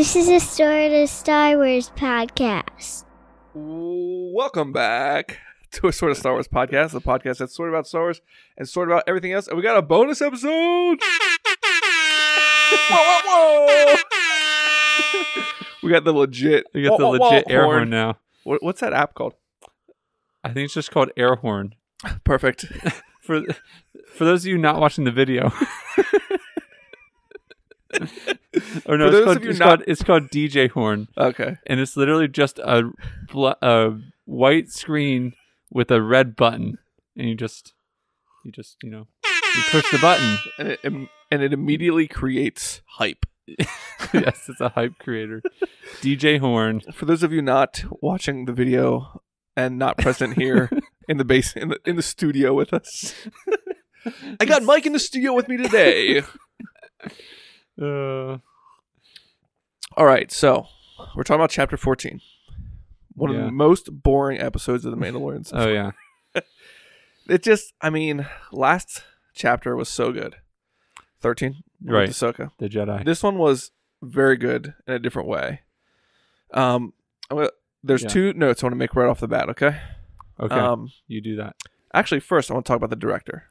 This is a Sort of Star Wars podcast. Welcome back to a sort of Star Wars podcast, the podcast that's sort of about Star Wars and sort of about everything else. And we got a bonus episode. whoa, whoa, whoa. we got the legit. We got the wah, wah, legit wah air horn. horn now. What, what's that app called? I think it's just called air horn. Perfect. For for those of you not watching the video. Or no, it's, called, it's, not- called, it's called DJ horn, Okay. and it's literally just a bl- a white screen with a red button, and you just you just you know you push the button. And it, and it immediately creates hype. yes, it's a hype creator. DJ horn. For those of you not watching the video and not present here in the base in the, in the studio with us, I got Mike in the studio with me today. Uh, All right, so we're talking about chapter 14. One of Yeah. the most boring episodes of The Mandalorian. so oh far. yeah, It just, I mean, last chapter was so good. 13, with Right. Ahsoka. the Jedi. This one was very good in a different way. Um, I'm gonna, there's Yeah. two notes I want to make right off the bat, okay? Okay, Um, you do that. actually, first, I want to talk about the director.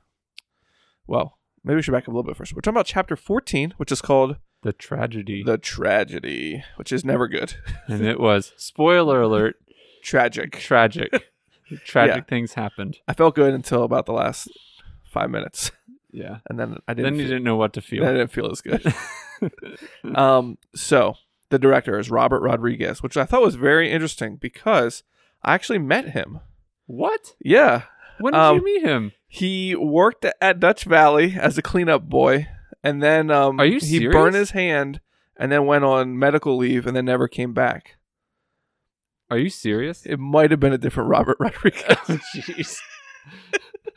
Well, maybe we should back up a little bit first. We're talking about chapter 14, which is called The tragedy, The Tragedy, which is never good. and it was spoiler alert. Tragic. Tragic, tragic Yeah. things happened. I felt good until about the last five minutes, Yeah. and then I didn't. Then you feel, didn't know what to feel. then I didn't feel as good. um, so the director is Robert Rodriguez, which I thought was very interesting because I actually met him. what? Yeah, When did Um, you meet him? he worked at Dutch Valley as a cleanup boy, and then um, Are you he serious? burned his hand, and then went on medical leave, and then never came back. Are you serious? It might have been a different Robert Rodriguez. Jeez.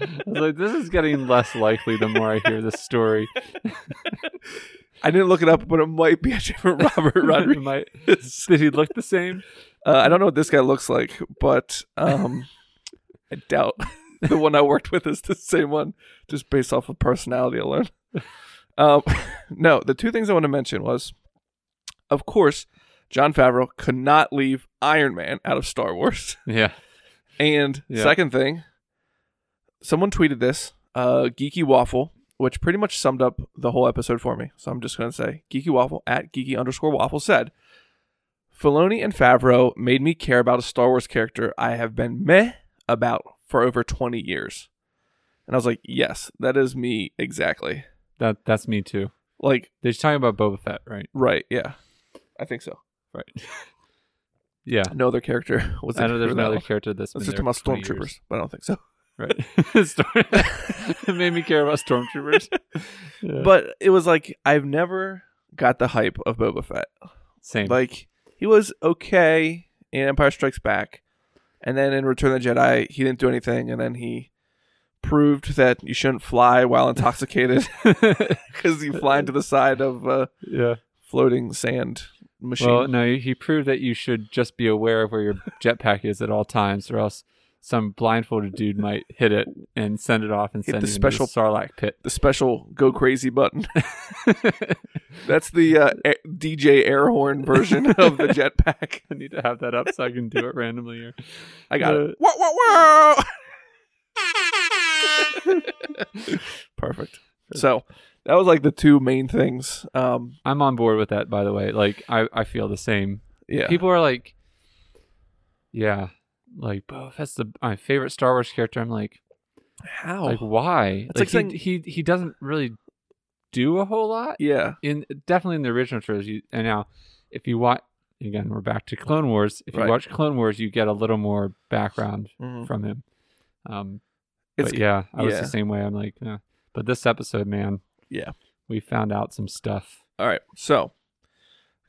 I was like, this is getting less likely the more I hear this story. I didn't look it up, but it might be a different Robert Rodriguez. Might- Did he look the same? Uh, I don't know what this guy looks like, but um, I doubt the one I worked with is the same one, just based off of personality alone. Um, no, the two things I want to mention was, of course, Jon Favreau could not leave Iron Man out of Star Wars. Yeah. And Yeah. second thing, someone tweeted this, uh, Geeky Waffle, which pretty much summed up the whole episode for me. So I'm just going to say, Geeky Waffle at Geeky underscore Waffle said, Filoni and Favreau made me care about a Star Wars character I have been meh about for over 20 years. And I was like, yes, that is me exactly. That that's me too. Like, They're talking about Boba Fett, right? right, yeah. I think so. Right. yeah. No other character was I know there's no other character that's Let's just about stormtroopers, years. but I don't think so. Right. It made me care about stormtroopers. Yeah. But it was like I've never got the hype of Boba Fett. same. Like he was okay in Empire Strikes Back, and then in Return of the Jedi he didn't do anything, and then he proved that you shouldn't fly while intoxicated because you fly into the side of a yeah. floating sand machine. Well, no, he- proved that you should just be aware of where your jetpack is at all times, or else some blindfolded dude might hit it and send it off and Hit send the you special- the Sarlacc pit. the special "Go Crazy" button. That's the uh, DJ air horn version of the jetpack. I need to have that up so I can do it randomly here. I got Uh, it. Whoa, whoa, whoa! Perfect. So that was like the two main things. Um, I'm on board with that, by the way. Like, I, I feel the same. yeah, People are like, yeah, like, Fett's the, my favorite Star Wars character. I'm like, how? like, why? It's like saying- he, he, he doesn't really do a whole lot. yeah, in definitely in the original trilogy. And now, if you watch again, we're back to Clone Wars. If you watch Clone Wars, you get a little more background Mhm. from him. Um, but yeah, I was yeah. the same way. I'm like, eh. but this episode, man, yeah. we found out some stuff. All right, so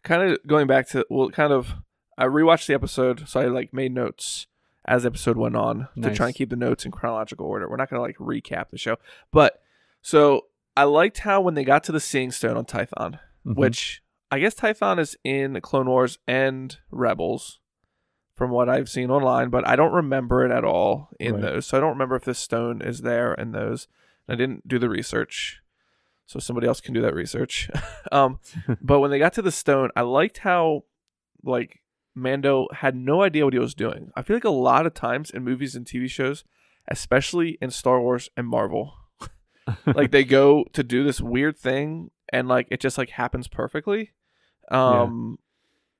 kind of going back to well, kind of I rewatched the episode, so I like made notes as the episode went on to try and keep the notes in chronological order. We're not gonna like recap the show, but so I liked how when they got to the Seeing Stone on Tython, Mhm. which I guess Tython is in Clone Wars and Rebels, from what I've seen online, but I don't remember it at all in Right. those. So I don't remember if this stone is there in those. I didn't do the research. so somebody else can do that research. um, but when they got to the stone, I liked how like Mando had no idea what he was doing. I feel like a lot of times in movies and TV shows, especially in Star Wars and Marvel, like they go to do this weird thing and like it just like happens perfectly. Um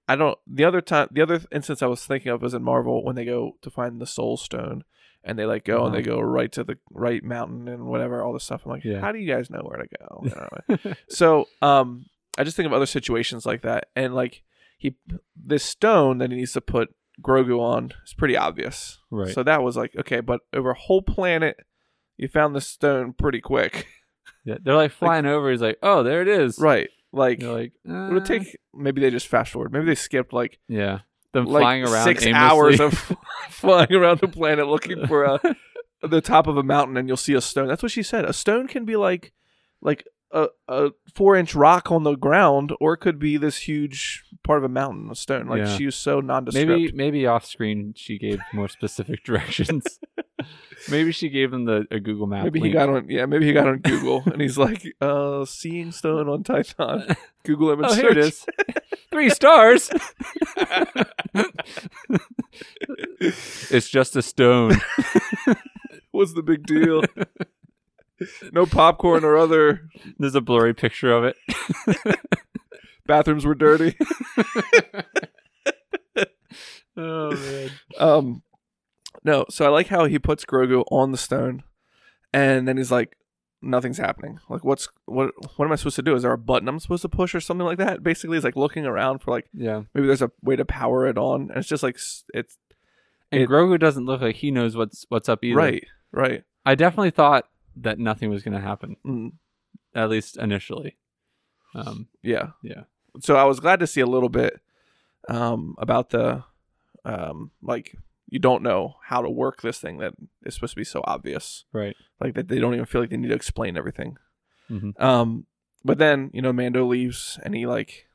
I don't the other time the other instance I was thinking of was in Marvel when they go to find the soul stone and they like go and they go right to the right mountain and whatever all this stuff. I'm like, Yeah. how do you guys know where to go? You know? so um I just think of other situations like that and like he this stone that he needs to put Grogu on is pretty obvious. right. So that was like okay, but over a whole planet you found the stone pretty quick. yeah, they're like flying over. He's like, "Oh, there it is." right. Like They're like, it would "Uh." take maybe they just fast forward. Maybe they skipped like yeah, them like flying around six aimlessly. hours of flying around the planet looking for a, the top of a mountain and you'll see a stone. That's what she said. A stone can be like like a, a four inch rock on the ground, or it could be this huge part of a mountain, a stone. Like Yeah. she was so nondescript. maybe maybe off screen she gave more specific directions. maybe she gave him the a Google map. Maybe he got on yeah, maybe he got on Google and he's like, uh seeing stone on Tython. Google image Oh, here it search. is. Three stars. it's just a stone. What's the big deal? no popcorn or other There's a blurry picture of it. bathrooms were dirty. Oh man. Um, no. So I like how he puts Grogu on the stone, and then he's like, "Nothing's happening. Like, what's what? What am I supposed to do? Is there a button I'm supposed to push or something like that?" Basically, he's like looking around for like Yeah. maybe there's a way to power it on, and it's just like it's And It- Grogu doesn't look like he knows what's what's up either. right, right. I definitely thought that nothing was going to happen, Mm, at least initially. Um, yeah. yeah. So I was glad to see a little bit um about the um like you don't know how to work this thing that is supposed to be so obvious. Right. Like that they don't even feel like they need to explain everything. hmm Um, but then you know Mando leaves and he like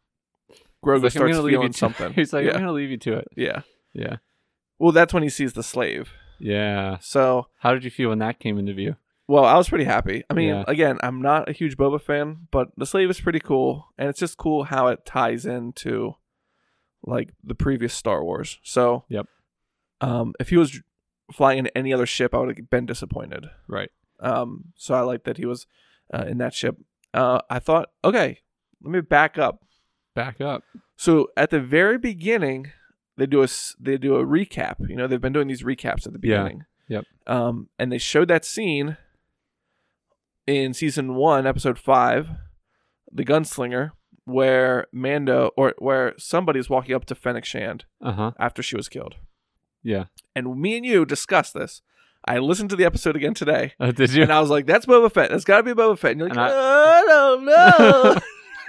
Grogu like, starts gonna feeling something. He's like, yeah, I'm going to leave you to it. yeah. Yeah. Well, that's when he sees the slave. Yeah. So, How did you feel when that came into view? well, I was pretty happy. I mean, Yeah. again, I'm not a huge Boba fan, but the slave is pretty cool, and it's just cool how it ties into like the previous Star Wars. So, Yep. Um, if he was flying in any other ship, I would have been disappointed. Right. Um, so I like that he was uh, in that ship. Uh, I thought, okay, let me back up. Back up. So at the very beginning, they do a they do a recap. You know, they've been doing these recaps at the beginning. Yeah. Yep. Um, and they showed that scene in season one, episode five, the gunslinger, where Mando or where somebody's walking up to Fennec Shand Uh huh. after she was killed. Yeah. And me and you discussed this. I listened to the episode again today, Uh, did you? and I was like, "That's Boba Fett. That's got to be Boba Fett." And you're like, And I- "I don't know."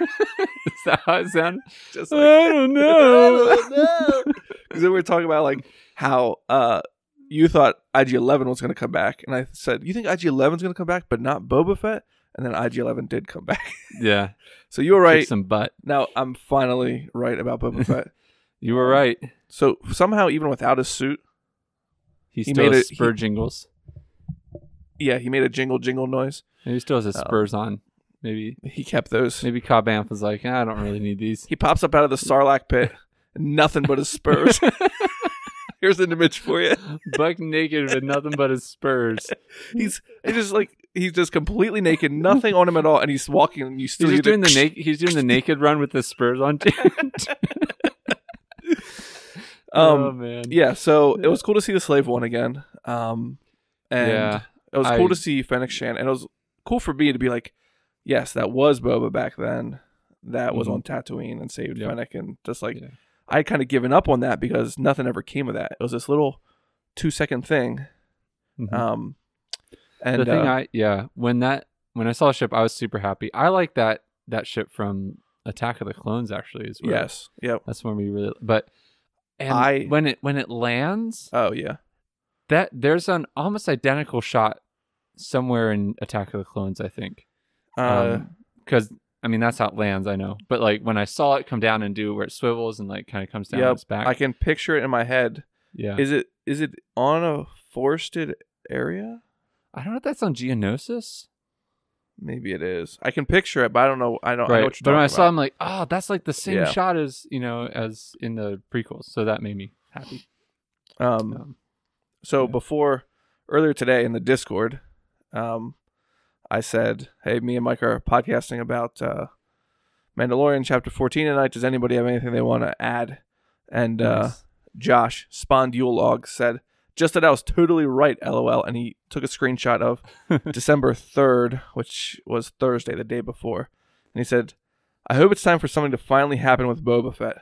Is that how it sounded? Just I like, don't know. Because then we were talking about like how uh you thought IG Eleven was going to come back, and I said you think IG 11 is going to come back, but not Boba Fett, and then IG Eleven did come back. yeah. so you were Kick right. some butt. Now I'm finally right about Boba Fett. You were right. So somehow, even without a suit, He still made has it- spur he- jingles. yeah, he made a jingle jingle noise. Maybe he still has his Oh. spurs on. Maybe He kept those. maybe Cobb Vanth was like, "Ah, I don't really need these. He pops up out of the Sarlacc pit, nothing but his spurs. Here's an image for you. Buck naked with nothing but his spurs. He's he's just like he's just completely naked, nothing on him at all, and he's walking. And you He's still hear doing the naked. He's doing the naked run with the spurs on. Um, oh man. yeah. So it was cool to see the slave one again. Um, and Yeah, it was I- cool to see Fennec Shand, and it was cool for me to be like, yes, that was Boba back then. That was Mhm. on Tatooine and saved Yep. Fennec, and just like Yeah. I had kind of given up on that because nothing ever came of that. It was this little two second thing. Mhm. Um, and the thing uh, I yeah when that when I saw a ship I was super happy. I like that that ship from Attack of the Clones actually is where yes, yep. that's when we really but and I- when it when it lands Oh yeah, that there's an almost identical shot somewhere in Attack of the Clones I think. Uh, because I mean that's how it lands I know. But like when I saw it come down and do where it swivels and like kind of comes down Yep, its back. I can picture it in my head. yeah. Is it is it on a forested area? I don't know if that's on Geonosis Maybe it is. I can picture it, but I don't know. I don't. I know right. what But when I saw, about. I'm like, oh, that's like the same Yeah. shot as you know as in the prequels. So that made me happy. Um, Um, so yeah. before earlier today in the Discord, um, I said, "Hey, me and Mike are podcasting about uh, Mandalorian chapter 14 tonight. Does anybody have anything they want to add?" And uh, nice. Josh Spondulog said, "Just that I was totally right, lol." And he took a screenshot of December 3rd, which was Thursday, the day before. And he said, I hope it's time for something to finally happen with Boba Fett.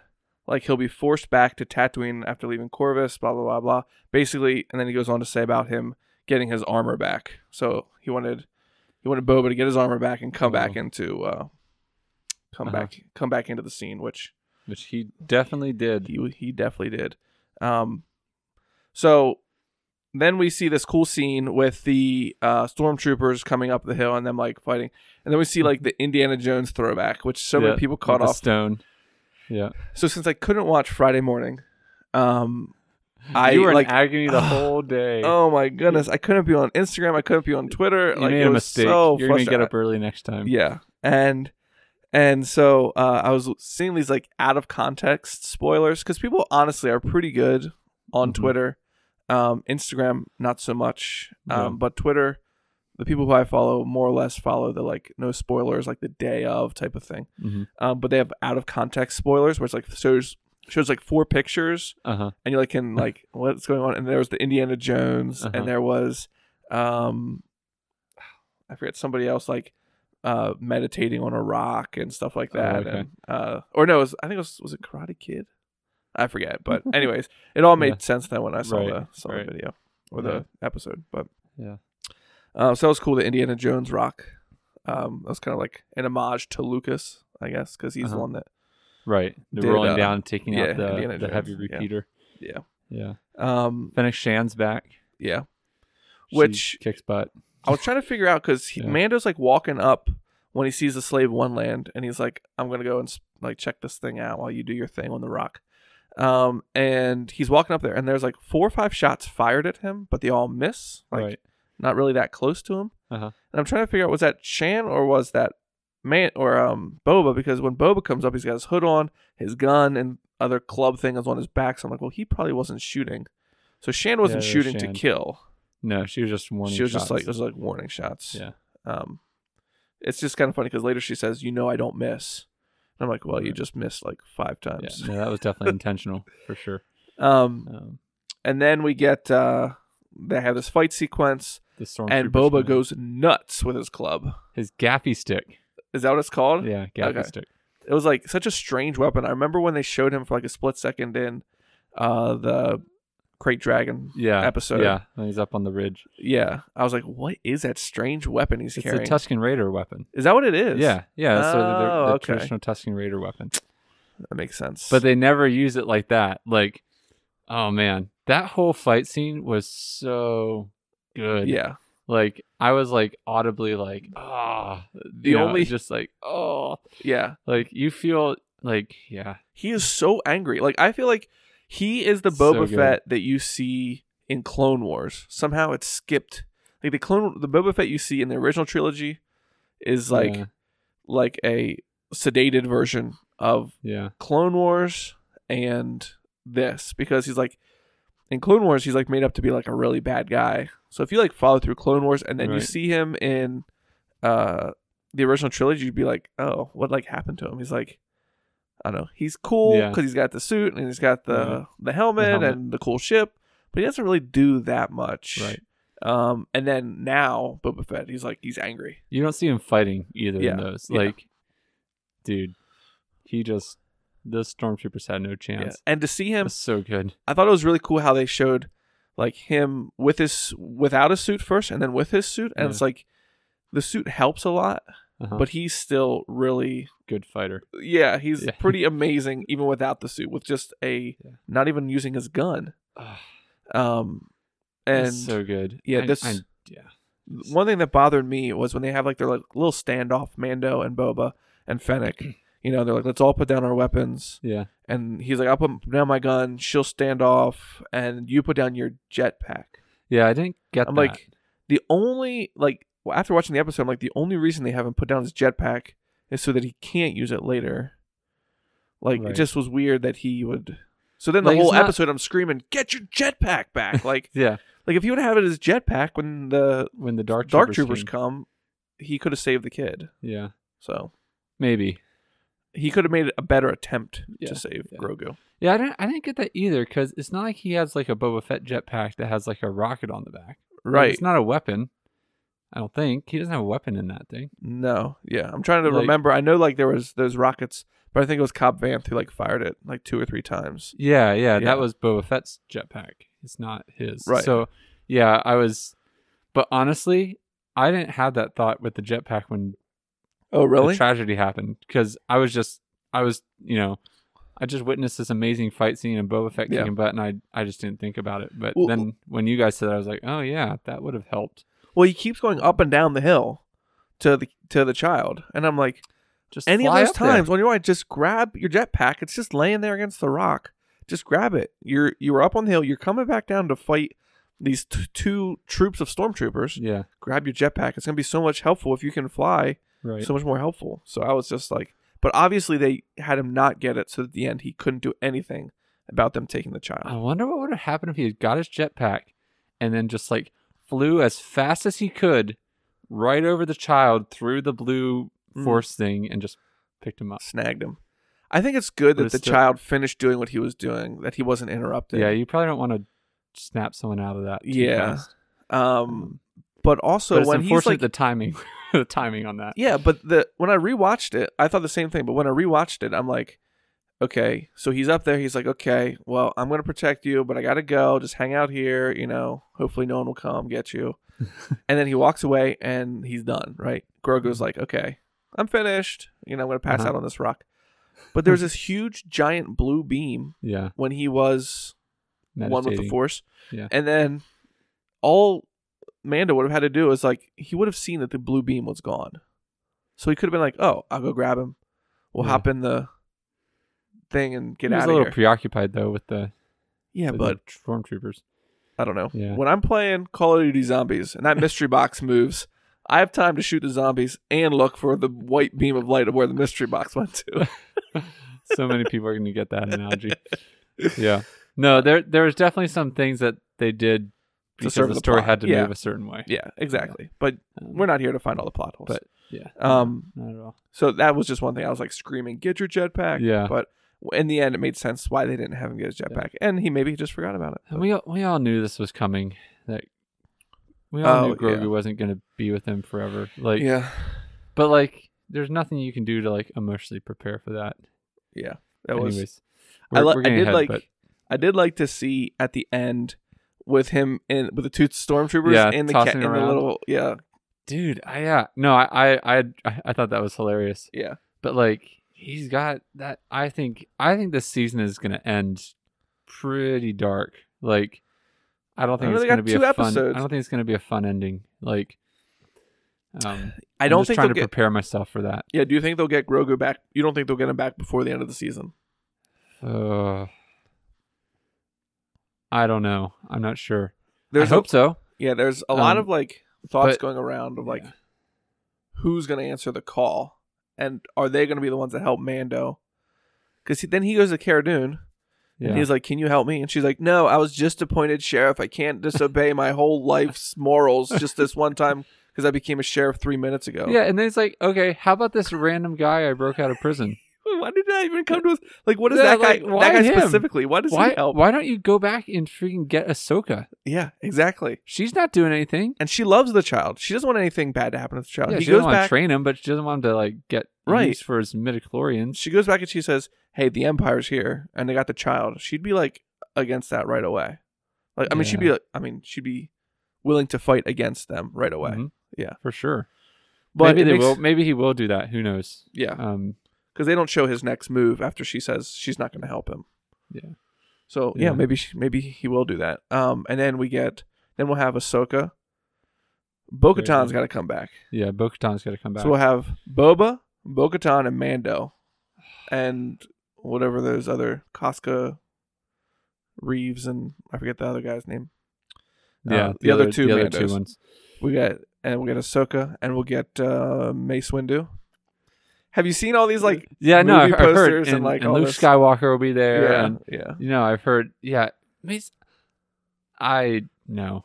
Like he'll be forced back to Tatooine after leaving Corvus, blah, blah, blah, blah. Basically, and then he goes on to say about him getting his armor back. So he wanted he wanted Boba to get his armor back and come back Oh. into uh come Uh-huh. back come back into the scene, which which he definitely did. he he definitely did. Um, so then we see this cool scene with the uh, stormtroopers coming up the hill and them like fighting, and then we see like the Indiana Jones throwback, which so Yeah, many people caught off. stone. Yeah, So since I couldn't watch Friday morning, um, I you were like in agony the whole day. oh my goodness, I couldn't be on Instagram, I couldn't be on Twitter. you like made a mistake. so You're gonna get up early next time. Yeah, and and so uh, I was seeing these like out of context spoilers because people honestly are pretty good on Mhm. Twitter, um, Instagram not so much, um, Yeah. but Twitter, the people who I follow more or less follow the like no spoilers like the day of type of thing. hmm Um, but they have out of context spoilers where it's like shows shows like four pictures Uh huh. and you like can like what's going on and there was the indiana jones Uh-huh. and there was um i forget somebody else like uh meditating on a rock and stuff like Oh, that okay. and uh or no it was, i think it was was it karate kid i forget but anyways it all made Yeah. sense then when i saw Right, the saw right. the video or Yeah. the episode but Yeah. uh, so that was cool the indiana jones rock um that was kind of like an homage to lucas i guess because he's the Uh-huh. one that Right. Did, rolling uh, down, taking yeah, out the, Indiana the heavy Jones, repeater. Yeah. Yeah. um Fennec Shand's back. yeah She Which- kicks butt. I was trying to figure out because Yeah. Mando's like walking up when he sees the slave one land, and he's like, "I'm gonna go and like check this thing out while you do your thing on the rock." Um, and he's walking up there, and there's like four or five shots fired at him, but they all miss, like right. not really that close to him. Uh-huh. And I'm trying to figure out was that Shand or was that man or um Boba? Because when Boba comes up, he's got his hood on, his gun, and other club thing is on his back. So I'm like, well, he probably wasn't shooting. So Shand wasn't Yeah, was shooting Shand. to kill. No, she was just warning. she was just shots. like it was like warning shots. yeah. Um, it's just kind of funny because later she says, "You know, I don't miss." And I'm like, "Well, you just missed like five Yeah. times." No, that was definitely intentional for sure. Um, Um, and then we get uh, they have this fight sequence, the storm and Boba goes nuts with his club. his gaffi stick. Is that what it's called? Yeah, gaffy Okay. stick. It was like such a strange weapon. I remember when they showed him for like a split second in uh, the Krayt Dragon Yeah. episode. Yeah, when he's up on the ridge. Yeah, I was like, "What is that strange weapon he's It's carrying?" It's a Tusken Raider weapon. is that what it is? Yeah, yeah. so the, the, Oh, okay. traditional Tusken Raider weapon. that makes sense. But they never use it like that. Like, oh man, that whole fight scene was so good. yeah, Like I was like audibly like, ah, The know, only- just like, oh, yeah. like you feel like, yeah, He is so angry. Like I feel like he is the So Boba good. Fett that you see in Clone Wars. Somehow it's skipped. Like the clone, the Boba Fett you see in the original trilogy is like yeah, like a sedated version of yeah, Clone Wars and this because he's like in Clone Wars he's like made up to be like a really bad guy. So if you like follow through Clone Wars and then you see him in uh the original trilogy, you'd be like, oh, what like happened to him? He's like, I don't know. He's cool Yeah. because he's got the suit and he's got the the, helmet helmet. and the cool ship, but he doesn't really do that much. right. Um, and then now Boba Fett, he's like he's angry. You don't see him fighting either Yeah, in those. yeah. Like, dude, he just those stormtroopers had no Yeah. chance. And to see him so good. I thought it was really cool how they showed like him with his without a suit first and then with his suit and Yeah. it's like the suit helps a lot Uh-huh. but he's still really good fighter. yeah he's Yeah. pretty amazing even without the suit with just a Yeah. not even using his gun um and that's so good. yeah, I- this- I- yeah, one thing that bothered me was when they have like their like little standoff Mando and Boba and Fennec you know they're like let's all put down our weapons yeah, and he's like I'll put down my gun she'll stand off and you put down your jetpack yeah. I didn't get. I'm that. like, the only like after watching the episode, I'm like, the only reason they haven't put down his jetpack is so that he can't use it later. Like it just was weird that he would. So then the Like, whole not- episode, I'm screaming, "Get your jetpack back!" Like, Yeah. like if he would have had his jetpack when the When the dark dark troopers, troopers come, he could have saved the kid. Yeah. So Maybe. he could have made a better attempt Yeah, to save yeah. Grogu. Yeah, I didn't. I didn't get that either because it's not like he has like a Boba Fett jetpack that has like a rocket on the back. Like, Right. It's not a weapon. I don't think he doesn't have a weapon in that thing. No. Yeah. I'm trying to Like- remember. I know like there was those rockets, but I think it was Cobb Vanth who like fired it like two or three times. Yeah, yeah, Yeah. that was Boba Fett's jetpack. It's not his. Right. So, yeah, I was. But honestly, I didn't have that thought with the jetpack when Oh, really? the tragedy happened because I was just, I was, you know, I just witnessed this amazing fight scene and Boba Fett Yeah. kicking butt, and I, I just didn't think about it. But Well- then when you guys said that, I was like, oh yeah, that would have helped. Well, he keeps going up and down the hill to the to the child, and I'm like, Just any of those up there. times when you're like, just grab your jetpack. It's just laying there against the rock. Just grab it. You're you were up on the hill. You're coming back down to fight these t- two troops of stormtroopers. Yeah, Grab your jetpack. It's gonna be so much helpful if you can fly. right. So much more helpful. So I was just like, but obviously they had him not get it, so at the end he couldn't do anything about them taking the child. I wonder what would have happened if he had got his jetpack and then just like flew as fast as he could right over the child through the blue Mm. force thing and just picked him up. Snagged him. I think it's good But that it's the still- child finished doing what he was doing, that he wasn't interrupted. Yeah, you probably don't want to snap someone out of that. Yeah. fast. Um, but also but it's when he's like, the timing, the timing on that. yeah, but the when I rewatched it, I thought the same thing. But when I rewatched it, I'm like, okay, so he's up there. He's like, okay, well, I'm gonna protect you, but I gotta go. Just hang out here. You know, hopefully no one will come get you. and then he walks away and he's done. Right? Grogu's like, okay, I'm finished. You know, I'm gonna pass Uh-huh. out on this rock. But there's this huge giant blue beam Yeah, when he was one with the force. Yeah. And then all Mando would have had to do is like he would have seen that the blue beam was gone. So he could have been like, "Oh, I'll go grab him. We'll Yeah. hop in the thing and get he was out a little here." preoccupied though with the, yeah, with but the stormtroopers. I don't know. Yeah. When I'm playing Call of Duty Zombies and that mystery box moves, I have time to shoot the zombies and look for the white beam of light of where the mystery box went to. so many people are going to get that analogy. Yeah. No, there there was definitely some things that they did because serve the the story plot. had to Yeah. move a certain way. yeah, exactly. But Um, we're not here to find all the plot holes. But yeah. Um, not at all. So that was just one thing. I was like screaming, "Get your jetpack!" Yeah. But in the end, it made mm-hmm. sense why they didn't have him get his jetpack, and he maybe just forgot about it. And we all, we all knew this was coming. That we all Oh, knew Grogu yeah. wasn't going to be with him forever. Like, yeah, but like, there's nothing you can do to like emotionally prepare for that. yeah. That was. Anyways, I, li- we're I did ahead, like. but I did like to see at the end with him in with the two stormtroopers Yeah, in the ca- tossing in the little yeah dude, I, yeah, no, I, I, I, I thought that was hilarious. yeah But like, he's got that. I think, I think this season is going to end pretty dark. Like, I don't think Oh, it's going to be a fun. episodes. I don't think it's going to be a fun ending. Like, um, I I'm don't just think trying to get prepare myself for that. yeah. Do you think they'll get Grogu back? You don't think they'll get him back before the end of the season? Uh, I don't know. I'm not sure. There's I hope a, so. yeah. There's a lot Um, of like thoughts but- going around of like Yeah. who's going to answer the call, and are they going to be the ones that help Mando? Because then he goes to Cara Dune, Yeah. and he's like, "Can you help me?" And she's like, "No, I was just appointed sheriff. I can't disobey my whole life's morals just this one time because I became a sheriff three minutes ago." yeah, and then it's like, okay, how about this random guy I broke out of prison? Why did that even come to us? Like, what is Yeah, that guy? like, why that guy him? specifically? Why does Why? he help? Why don't you go back and freaking get Ahsoka? Yeah, exactly. She's not doing anything. And she loves the child. She doesn't want anything bad to happen to the child. Yeah, he she doesn't goes want to back. train him, but she doesn't want him to like get Right. for his midichlorians. She goes back and she says, "Hey, the Empire's here, and they got the child." She'd be like against that right away. Like, I mean, she'd be. Like, I mean, she'd be willing to fight against them right away. Mhm. Yeah. for sure. But maybe they makes- will. Maybe he will do that. Who knows? Yeah, Um, because they don't show his next move after she says she's not going to help him. yeah. So yeah, Yeah. maybe she, maybe he will do that. Um, and then we get then we'll have Ahsoka. Bo-Katan's good. got to come back. Yeah, Bo-Katan's got to come back. So we'll have Boba, Bo-Katan, and Mando, and whatever those other Koska, Reeves, and I forget the other guy's name. yeah, uh, the other two the other two Mandos. ones. We got and we'll get Ahsoka, and we'll get uh, Mace Windu. Have you seen all these like? Yeah, no, I've, heard. posters And, and, like, and Luke this- Skywalker will be there. Yeah, And, yeah. you know, I've heard. Yeah, Mace. I no,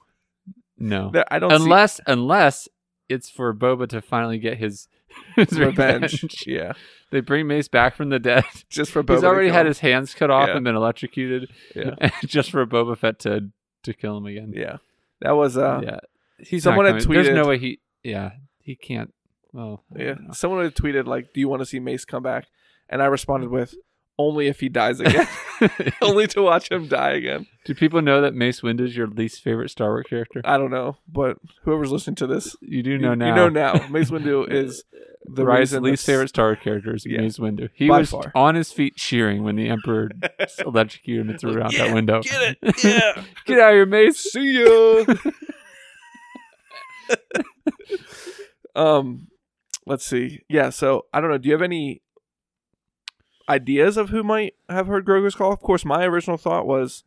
no. There- I don't see Unless, unless it's for Boba to finally get his, his revenge. revenge. Yeah, They bring Mace back from the dead. just for Boba. He's already had him. his hands cut off Yeah. and been electrocuted. Yeah. just for Boba Fett to to kill him again. Yeah, that was uh. yeah. He's someone had coming. There's no way he. Yeah, he can't. I Yeah, someone had tweeted like, "Do you want to see Mace come back?" And I responded with, "Only if he dies again. Only to watch him die again." Do people know that Mace Windu is your least favorite Star Wars character? I don't know, but whoever's listening to this, You do know you now. You know now. Mace Windu is the Ryan's least favorite Star Wars character is Yeah. Mace Windu. He By was far. on his feet cheering when the Emperor electrocuted him and threw him out Yeah, that window. Get it? Yeah. Get out of here, Mace. See ya. um, let's see. Yeah. So I don't know. Do you have any ideas of who might have heard Grogu's call? Of course, my original thought was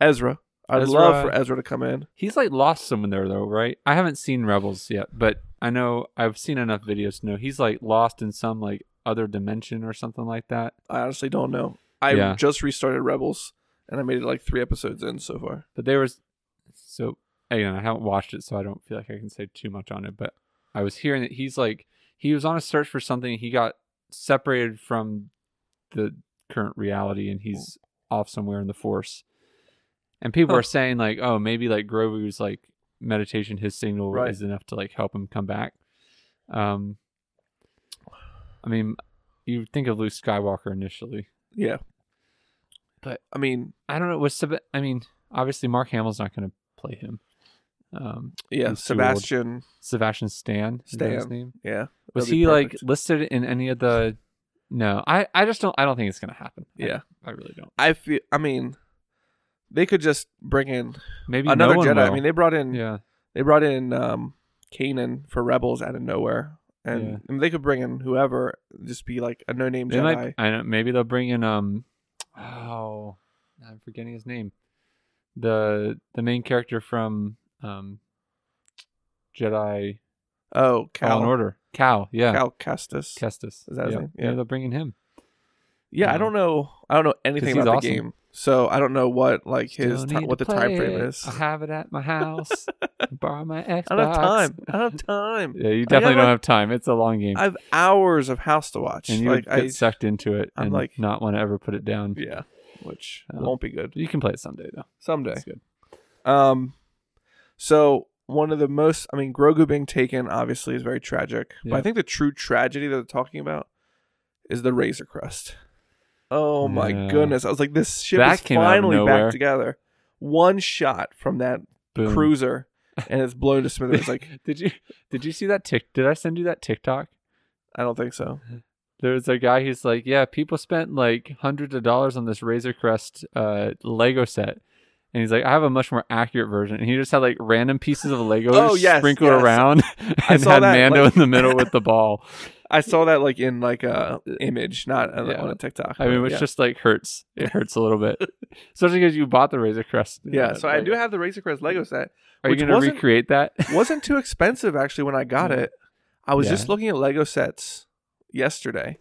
Ezra. I'd Ezra. love for Ezra to come in. He's like lost someone there though, right? I haven't seen Rebels yet, but I know I've seen enough videos to know he's like lost in some like other dimension or something like that. I honestly don't know. I Yeah. just restarted Rebels, and I made it like three episodes in so far. But there was so again, I haven't watched it, so I don't feel like I can say too much on it. But I was hearing that he's like he was on a search for something. He got separated from the current reality, and he's off somewhere in the Force. And people Huh. are saying like, oh, maybe like Grogu's like meditation, his signal Right. is enough to like help him come back. Um, I mean, you think of Luke Skywalker initially. Yeah, But- I mean, I don't know. Was Seb- I mean, obviously Mark Hamill's not going to play him. Um, yeah. Sebastian. Sebastian Stan. Stan. name? Yeah, Was he like listed in any of the? No, I I just don't. I don't think it's gonna happen. Yeah. I, really don't. I feel. I mean, they could just bring in Maybe another no Jedi. I mean, they brought in yeah, they brought in um Kanan for Rebels out of nowhere, and Yeah. I mean, they could bring in whoever, just be like a no name they Jedi. might. I don't. Maybe they'll bring in um. Oh, I'm forgetting his name. The the main character from um. Jedi oh, Cal, Order. Cal. Yeah. Cal Kestis. Kestis. Is that his yeah. name? Yeah. they'll bring in him. yeah, I don't know. I don't know anything about awesome. the game, so I don't know what like his ti- what the time frame it. is. I have it at my house. Borrow my Xbox. I don't have time. I don't have time. Yeah, you definitely like- don't have time. It's a long game, I have hours of house to watch. and you like get I, sucked into it I'm and like- not want to ever put it down. yeah, which Oh. won't be good You can play it someday though. someday. That's good. Um, so one of the most, I mean, Grogu being taken obviously is very tragic, but I think the true tragedy that they're talking about is the Razor Crest. Oh my Yeah. goodness! I was like, this ship That is came out of finally back together. One shot from that Boom. cruiser, and it's blown to smithereens. Like, did you did you see that tick? Did I send you that TikTok? I don't think so. There was a guy who's like, yeah, people spent like hundreds of dollars on this Razor Crest uh, Lego set. And he's like, I have a much more accurate version. And he just had like random pieces of Lego Oh, yes, sprinkled yes. around and had that, Mando like- in the middle with the ball. I saw that like in like a image, not on, Yeah. on a TikTok. I mean, which yeah. just like hurts. It hurts a little bit, especially because you bought the Razor Crest. yeah. uh, So I do have the Razor Crest Lego set. Are you going to recreate that? wasn't too expensive actually when I got it. I was Yeah. just looking at Lego sets yesterday.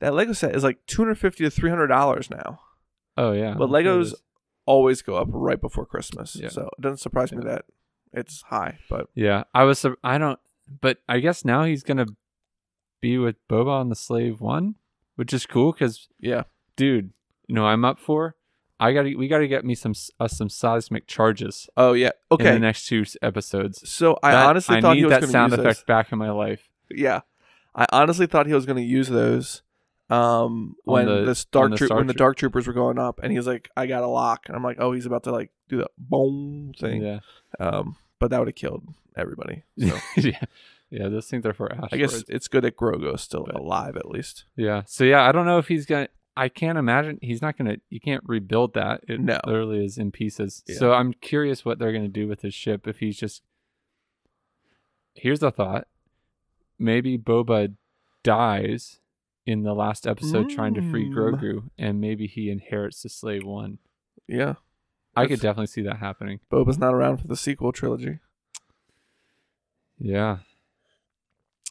That Lego set is like two hundred fifty to three hundred dollars now. oh yeah, But Legos. Always go up right before Christmas, Yeah. so it doesn't surprise me that it's high. But Yeah, I was. I don't. But I guess now he's gonna be with Boba on the Slave One, which is cool because, yeah, dude, you know I'm up for. I got to We got to get me some us some seismic charges oh yeah, okay. in the next two episodes. so I That- honestly I thought he was that sound effect those. back in my life. Yeah, I honestly thought he was going to use those. Um, when the- on dark the troop, Star when the Troop- dark troopers were going up, and he was like, "I got a lock," and I'm like, "Oh, he's about to like do the boom thing." Yeah, Um, but that would have killed everybody. So yeah, yeah. Those things are for asteroids. I guess it's good that Grogu's still alive at least. Yeah. So yeah, I don't know if he's gonna. I can't imagine he's not gonna. You can't rebuild that. It No. literally is in pieces. Yeah. So I'm curious what they're gonna do with his ship if he's just. Here's a thought. Maybe Boba dies in the last episode trying to free Mm. Grogu, and maybe he inherits the Slave One. Yeah, I could definitely see that happening. Boba's not around for the sequel trilogy. Yeah.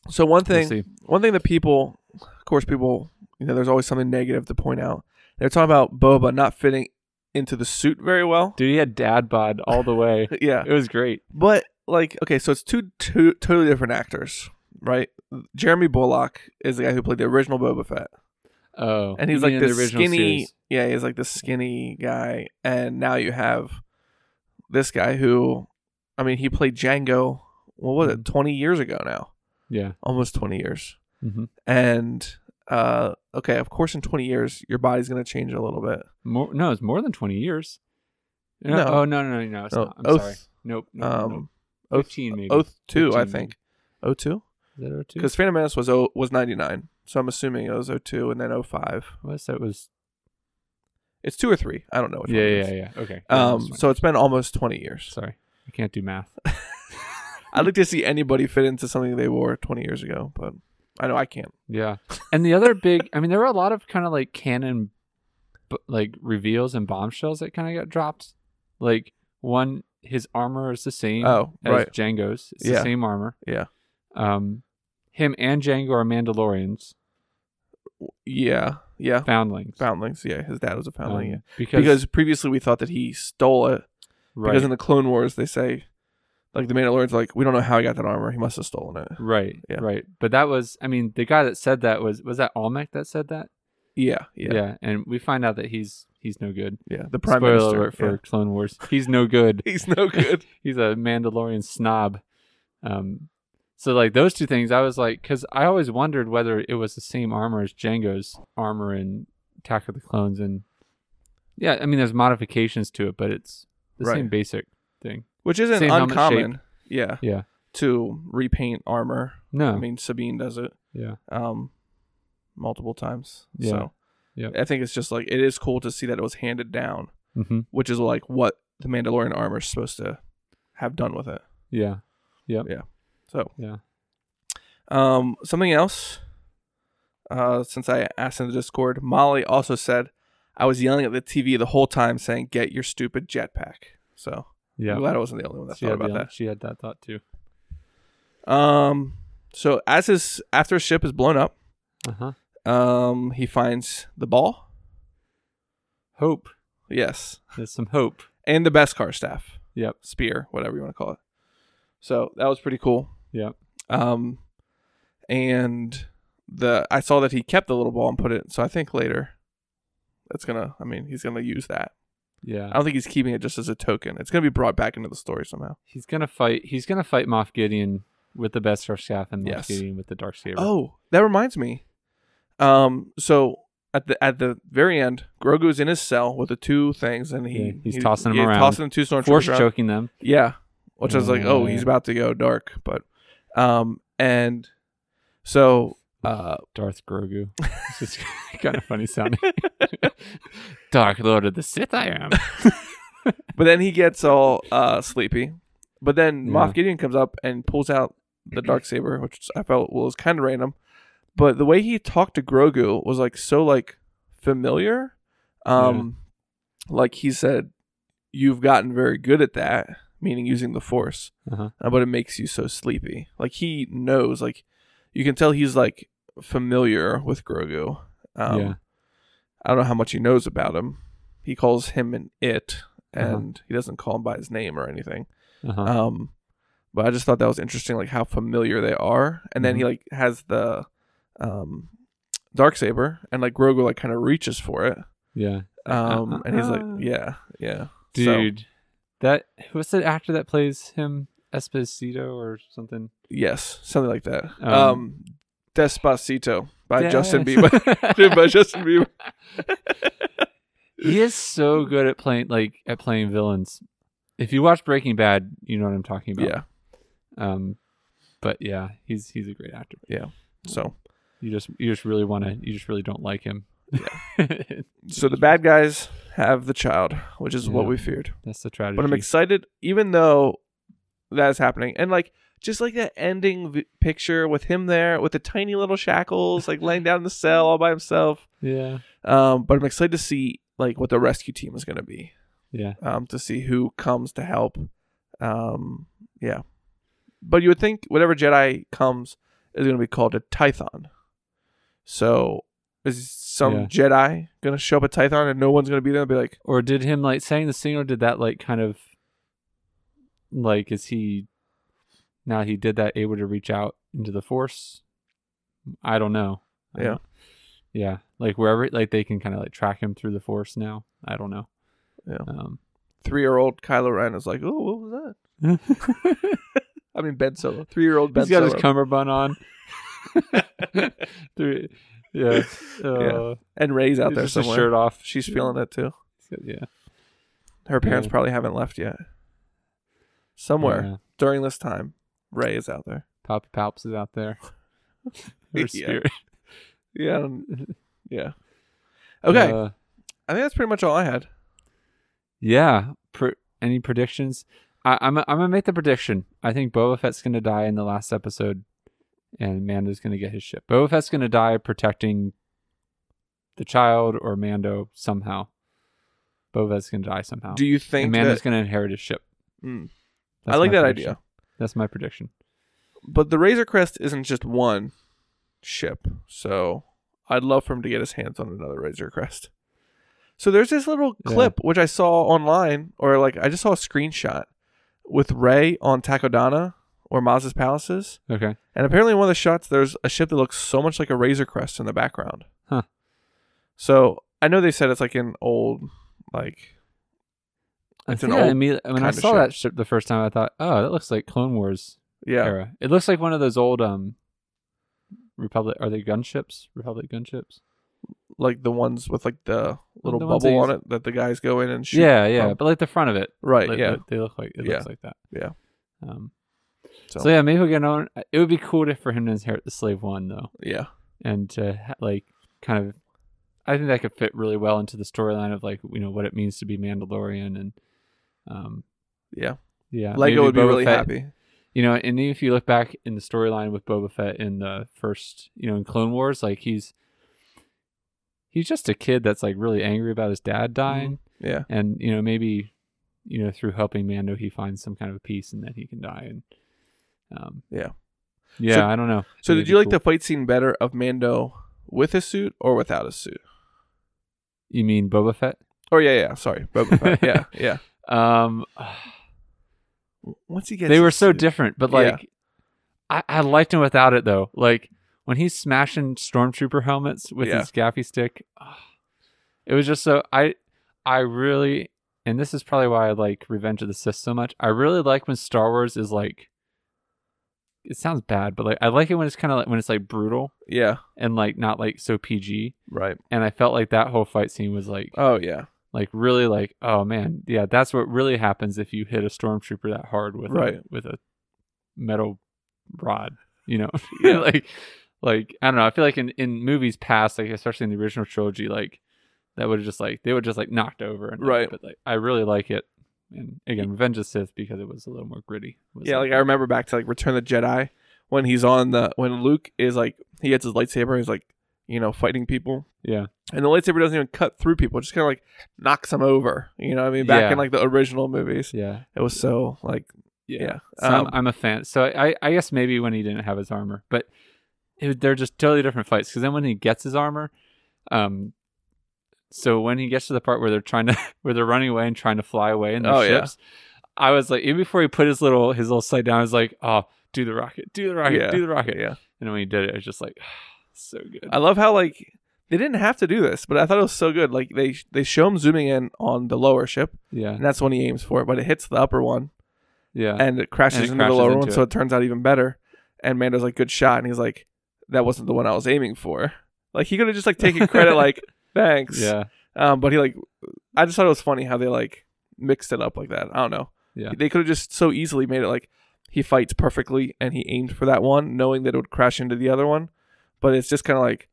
So one We'll thing, one thing that people, of course, people, you know, there's always something negative to point out. They're talking about Boba not fitting into the suit very well. Dude, he had dad bod all the way. Yeah, it was great. but like, okay, so it's two, two totally different actors, right? Jeremy Bulloch is the guy who played the original Boba Fett, Oh, and he's like this the skinny, series. yeah, he's like this skinny guy, and now you have this guy who, I mean, he played Jango. What was it? Twenty years ago now, Yeah. almost twenty years. hmm and uh okay of course in 20 years your body's going to change a little bit More, no, it's more than 20 years. No. No. Oh, no, no, no, no. It's No, not. I'm oath, sorry. Nope. nope. um oath, 15 maybe. oath 2 i 15 think 02 Is that 02? because phantom menace was o, was 99 so i'm assuming it was 02 and then 05 What that was. it's 2 or 3 i don't know which Yeah, one it yeah, is. yeah. Okay. Um so it's been almost 20 years sorry, I can't do math. i'd like to see anybody fit into something they wore 20 years ago but i know i can't Yeah. And the other big, I mean, there were a lot of kind of like canon, like reveals and bombshells that kind of got dropped. Like one, his armor is the same oh as right Jango's. It's Yeah. the same armor. Yeah. Um, him and Jango are Mandalorians, yeah yeah foundlings. foundlings yeah his dad was a foundling Um, yeah because, because previously we thought that he stole it right, Because in the Clone Wars, they say, like the Mandalorian's like, we don't know how he got that armor. He must have stolen it. right, Yeah. right. But that was, I mean, the guy that said that was was that Almec that said that. Yeah, yeah, yeah. and we find out that he's he's no good. Yeah. The Prime Spoiler Minister. alert for yeah. Clone Wars. He's no good. He's no good. he's a Mandalorian snob. Um, so like those two things, I was like, because I always wondered whether it was the same armor as Jango's armor in Attack of the Clones, and yeah, I mean, there's modifications to it, but it's the Right. same basic thing. Which isn't Same uncommon. Yeah. Yeah. To repaint armor. No, I mean, Sabine does it yeah, um, multiple times. Yeah. So Yep. I think it's just like, it is cool to see that it was handed down, hmm which is like what the Mandalorian armor is supposed to have done with it. Yeah. Yep. Yeah, So, yeah. Um, something else. Uh, since I asked in the Discord, Molly also said I was yelling at the TV the whole time, saying "Get your stupid jetpack." So Yeah, I'm glad I wasn't the only one that she thought about the- she had that thought too. Um, so as his after his ship is blown up, Uh huh. um, he finds the ball. Hope. Yes, There's some hope. and the Beskar staff, Yep. spear, whatever you want to call it. So that was pretty cool. Yep. Um, and the I saw that he kept the little ball and put it. So I think later, that's gonna. I mean, he's gonna use that. Yeah. I don't think he's keeping it just as a token. It's gonna be brought back into the story somehow. He's gonna fight. He's gonna fight Moff Gideon with the Beskar staff and Moff Yes. Gideon with the dark saber. Oh, that reminds me. Um, so at the at the very end, Grogu's in his cell with the two things, and he Yeah, he's tossing them yeah, around. tossing the two stormtroopers force choking them. Yeah, which I was like, oh, Yeah. he's about to go dark, but um, and so uh, Darth Grogu. It's just kind of funny sounding. Dark Lord of the Sith, I am. but then he gets all uh sleepy. But then Yeah. Moff Gideon comes up and pulls out the dark saber, which I felt was kind of random. But the way he talked to Grogu was like so like familiar. Um like he said you've gotten very good at that, meaning using the force. Uh-huh. Uh, but it makes you so sleepy. Like he knows like you can tell he's like familiar with Grogu. Um Yeah. I don't know how much he knows about him. He calls him an it Uh-huh. and he doesn't call him by his name or anything. Uh-huh. Um, but I just thought that was interesting, like how familiar they are. And then he Mhm. like has the um dark saber, and like Grogu like kind of reaches for it. yeah. Um, and he's like, Uh-uh. yeah, yeah, So, Dude. That what's the actor that plays him? Esposito or something? yes, something like that. Um, Um, Despacito by Justin Bieber. by Justin Bieber. he is so good at playing like at playing villains. If you watch Breaking Bad, you know what I'm talking about. Yeah. Um, but yeah, he's he's a great actor. Yeah. So, You just you just really want to you just really don't like him. Yeah. so the bad guys have the child, which is what we feared. That's the tragedy. But I'm excited, even though that is happening, and like just like that ending v- picture with him there with the tiny little shackles, like laying down in the cell all by himself. Yeah. Um, but I'm excited to see like what the rescue team is going to be. Yeah. Um, to see who comes to help. Um, yeah. but you would think whatever Jedi comes is going to be called a Tython. So is some Yeah. Jedi going to show up at Tython and no one's going to be there and be like, Or did him like saying the signal? Did that like kind of like is he now he did that able to reach out into the force? I don't know. Yeah. yeah. Like wherever like they can kind of like track him through the force now. I don't know. Yeah. Um, three year old Kylo Ren is like, oh, what was that? I mean, Ben Solo. Three year old Ben He's got Solo. his cummerbund on. Three- yeah. Uh, and Rey's out there just somewhere. shirt off. She's feeling it too. Yeah. Her parents Yeah. probably haven't left yet. Somewhere Yeah. during this time, Ray is out there. Papa Palps is out there. Her Yeah. spirit. Yeah. yeah. Okay. Uh, I think that's pretty much all I had. Yeah. Any predictions? I, I'm I'm gonna make the prediction. I think Boba Fett's gonna die in the last episode, and Mando's gonna get his ship. Boba Fett's gonna die protecting the child or Mando somehow. Boba Fett's gonna die somehow. Do you and think Mando's that, gonna inherit his ship. Hmm. That's I like that prediction. idea. That's my prediction. But the Razor Crest isn't just one ship, so I'd love for him to get his hands on another Razor Crest. So there's this little Yeah. clip which I saw online, or like I just saw a screenshot with Rey on Takodana or Maz's palaces, Okay. and apparently in one of the shots there's a ship that looks so much like a Razor Crest in the background. Huh. So I know they said it's like an old, like I It's an think I old imme- when I saw ship. that ship the first time, I thought, oh, that looks like Clone Wars yeah, era. It looks like one of those old um Republic. Are they gunships? Republic gunships? like the ones with like the little the bubble on it that the guys go in and shoot. Yeah, yeah, from. but like the front of it, right, like, yeah, they look like it Yeah. looks like that. Yeah. Um. So- So, yeah, maybe we'll get on. It would be cool to, for him to inherit the slave one though, yeah. and to like kind of. I think that could fit really well into the storyline of like you know what it means to be Mandalorian and, um, Yeah. yeah, Lego would be Boba really Fett- happy. You know, and if you look back in the storyline with Boba Fett in the first, you know, in Clone Wars, like he's he's just a kid that's like really angry about his dad dying, Yeah. and you know maybe you know through helping Mando he finds some kind of peace and then he can die and um Yeah. yeah So- I don't know. So did you like cool. the fight scene better of Mando with a suit or without a suit? You mean Boba Fett? Oh yeah, yeah, sorry. Boba Fett. yeah, yeah. Um, Once he gets they were so suit- different, but Yeah. like I I liked him without it though. Like when he's smashing stormtrooper helmets with Yeah. his gaffi stick, it was just so I I really and this is probably why I like Revenge of the Sith so much. I really like when Star Wars is like it sounds bad, but like I like it when it's kind of like when it's like brutal Yeah, and like not like so PG. right. And I felt like that whole fight scene was like Oh yeah. like really like oh man yeah that's what really happens if you hit a stormtrooper that hard with Right. a, with a metal rod you know Yeah. like like i don't know i feel like in in movies past like especially in the original trilogy like that would have just like they would just like knocked over and Right. but like i really like it and again revenge of sith because it was a little more gritty Yeah, like I remember back to like Return of the Jedi when he's on the when Luke is like he gets his lightsaber, he's like, you know, fighting people. yeah And the lightsaber doesn't even cut through people, it just kinda like knocks them over. You know what I mean? Back Yeah. in like the original movies. yeah It was so like Yeah. So Um, I'm, I'm a fan. So I, I guess maybe when he didn't have his armor, but it, they're just totally different fights. Because then when he gets his armor, um, so when he gets to the part where they're trying to where they're running away and trying to fly away in their Oh, yeah. ships, I was like, even before he put his little his little sight down, I was like, oh, do the rocket, do the rocket, Yeah. do the rocket. yeah. And when he did it, it was just like, so good. I love how like they didn't have to do this, but I thought it was so good. Like they they show him zooming in on the lower ship, yeah, and that's when he aims for it, but it hits the upper one yeah, and it crashes And it into crashes the lower into one, so it. it turns out even better. And Mando's like, "Good shot," and he's like, "That wasn't the one I was aiming for." Like he could have just like taken credit, like thanks. yeah, Um, but he like, I just thought it was funny how they like mixed it up like that. I don't know. yeah, They could have just so easily made it like he fights perfectly and he aimed for that one, knowing that it would crash into the other one. But it's just kind of like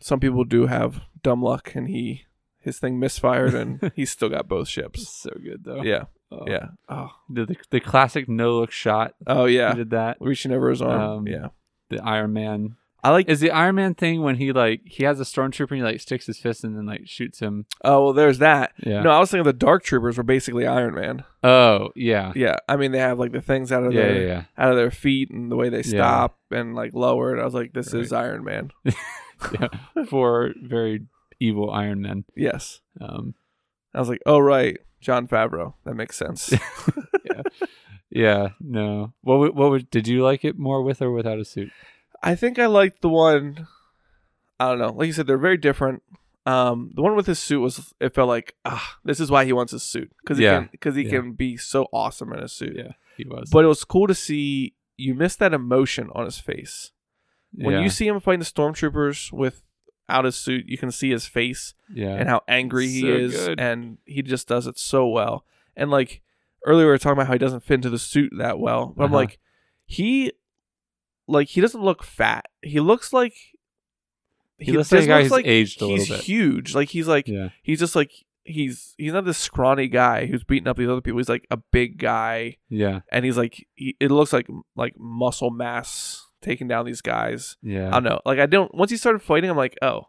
some people do have dumb luck, and he his thing misfired, and he still got both ships. so good though. Yeah, Oh. yeah. Oh, The, the the classic no look shot. oh yeah, He did that. Reaching over his arm. Um, yeah, The Iron Man. I like. Is the Iron Man thing when he like he has a stormtrooper and he like sticks his fist and then like shoots him? Oh well, there's that. Yeah. No, I was thinking the Dark Troopers were basically Iron Man. Oh yeah. Yeah, I mean they have like the things out of Yeah, their yeah, yeah. out of their feet and the way they stop and like lower it. I was like, this is Iron Man. yeah. For very evil Iron Men. Yes. Um, I was like, oh right, Jon Favreau. That makes sense. yeah. Yeah. No. What? would- What? would did you like it more with or without a suit? I think I liked the one. I don't know. Like you said, they're very different. Um, the one with his suit was. It felt like ah, this is why he wants his suit because he Yeah. can because he Yeah. can be so awesome in a suit. Yeah, he was. But it was cool to see you miss that emotion on his face when yeah. you see him fighting the stormtroopers without his suit. You can see his face yeah, and how angry he So is, good. and he just does it so well. And like earlier, we were talking about how he doesn't fit into the suit that well, but I'm Uh-huh. like, he, like he doesn't look fat. He looks like He looks like a guy who's aged a little bit. huge. Like he's like yeah, he's just like he's he's not this scrawny guy who's beating up these other people. He's like a big guy, yeah, and he's like he, it looks like like muscle mass taking down these guys. yeah, I don't know. Like I don't. Once he started fighting, I'm like, oh,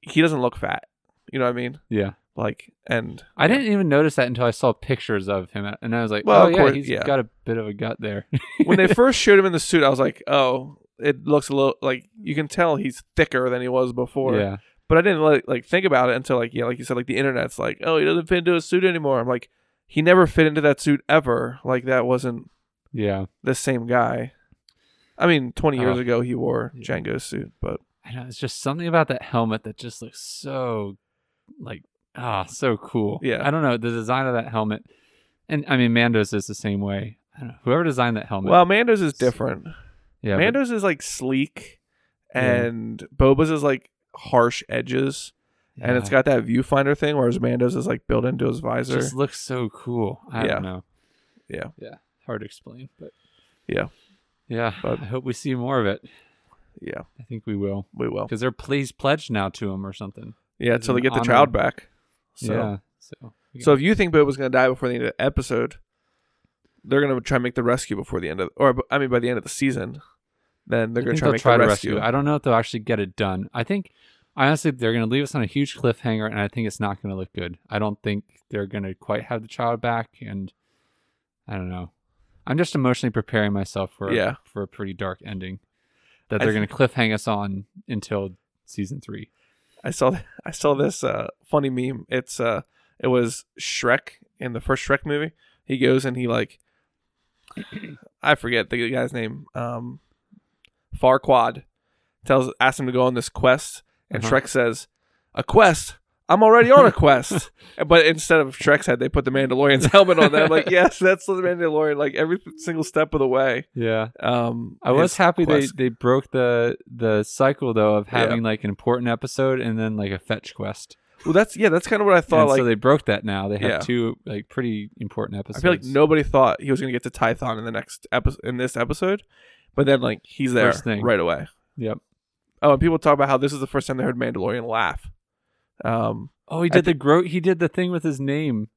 he doesn't look fat. You know what I mean? yeah. Like and I didn't even notice that until I saw pictures of him, and I was like, Well, "Oh yeah, course, he's yeah. got a bit of a gut there." when they first showed him in the suit, I was like, oh, it looks a little like you can tell he's thicker than he was before. yeah, But I didn't like like think about it until like yeah, like you said, like the internet's like, oh, he doesn't fit into a suit anymore. I'm like, he never fit into that suit ever. Like that wasn't yeah. the same guy. I mean, 20 years Oh. ago he wore Yeah. Jango's suit, but I know it's just something about that helmet that just looks so like ah so cool. Yeah. I don't know the design of that helmet, and I mean Mando's is the same way. I don't know whoever designed that helmet. well, Mando's is different. yeah, but- Mando's is like sleek, Yeah. and Boba's is like harsh edges, and it's got that viewfinder thing, whereas Mando's is like built into his it visor. just looks so cool. I Yeah. don't know. Yeah. yeah, hard to explain, but Yeah. yeah. But- I hope we see more of it. yeah, I think we will we will. because they're please pledged now to him or something. Yeah, until they get the honor. child back. So, yeah, so so if you think Boba's gonna die before the end of the episode, they're gonna try and make the rescue before the end of, or I mean, by the end of the season. Then they're gonna try they'll and make try the to rescue. rescue. I don't know if they'll actually get it done. I think honestly they're going to leave us on a huge cliffhanger, and I think it's not going to look good. I don't think they're going to quite have the child back, and I don't know. I'm just emotionally preparing myself for Yeah. for a pretty dark ending that they're going to cliffhang us on until season three. I saw I saw this uh, funny meme. It's uh it was Shrek in the first Shrek movie. He goes and he like I forget the guy's name. Um Farquaad tells asks him to go on this quest and Uh-huh. Shrek says, "A quest? I'm already on a quest." but instead of Shrek's head, they put the Mandalorian's helmet on there. I'm like, "Yes, that's the Mandalorian like every single step of the way." Yeah. Um I was happy they, quest- they broke the the cycle though of Yeah. having like an important episode and then like a fetch quest. Well, that's yeah, that's kind of what I thought And like so they broke that now. They have Yeah. two like pretty important episodes. I feel like nobody thought he was going to get to Tython in the next episode in this episode, but then like he's there right away. Yep. Oh, and people talk about how this is the first time they heard Mandalorian laugh. Um, Oh, he did the gro- he did the thing with his name.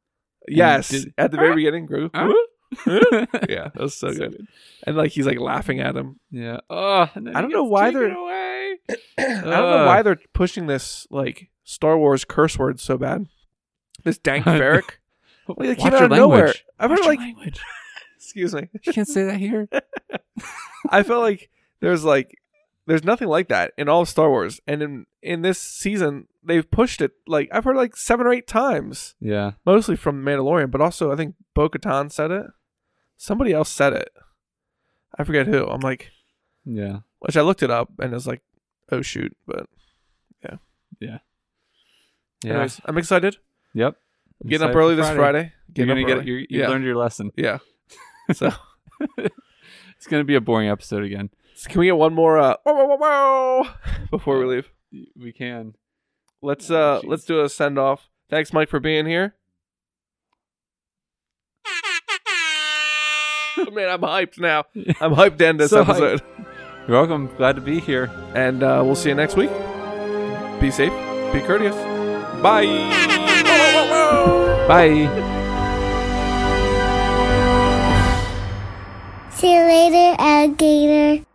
yes, did- at the very beginning, yeah, that was so, So good. And like he's like laughing at him. Yeah. Oh, I don't know why they're- away. I don't know why they're pushing this like Star Wars curse word so bad. This dank farrik. Like, came out of nowhere. I've Watch heard your like, language. excuse me. You can't say that here. I felt like there's like there's nothing like that in all of Star Wars, and in in this season they've pushed it like I've heard like seven or eight times, Yeah. mostly from Mandalorian, but also I think Bo Katan said it. Somebody else said it. I forget who. I'm like, Yeah. which I looked it up and it was like, oh shoot. But Yeah. Yeah. Anyways, I'm excited. Yep. I'm getting up early for this Friday. You're Getting gonna up get. You yeah, learned your lesson. yeah. So, It's gonna be a boring episode again. So can we get one more uh, wow, wow, wow, wow, before we leave? We can. Let's Oh, uh jeez. let's do a send off. Thanks, Mike, for being here. Oh, man, I'm hyped now. I'm hyped to end this So episode. You're welcome. Glad to be here. And uh, we'll see you next week. Be safe. Be courteous. Bye. Bye. See you later, alligator.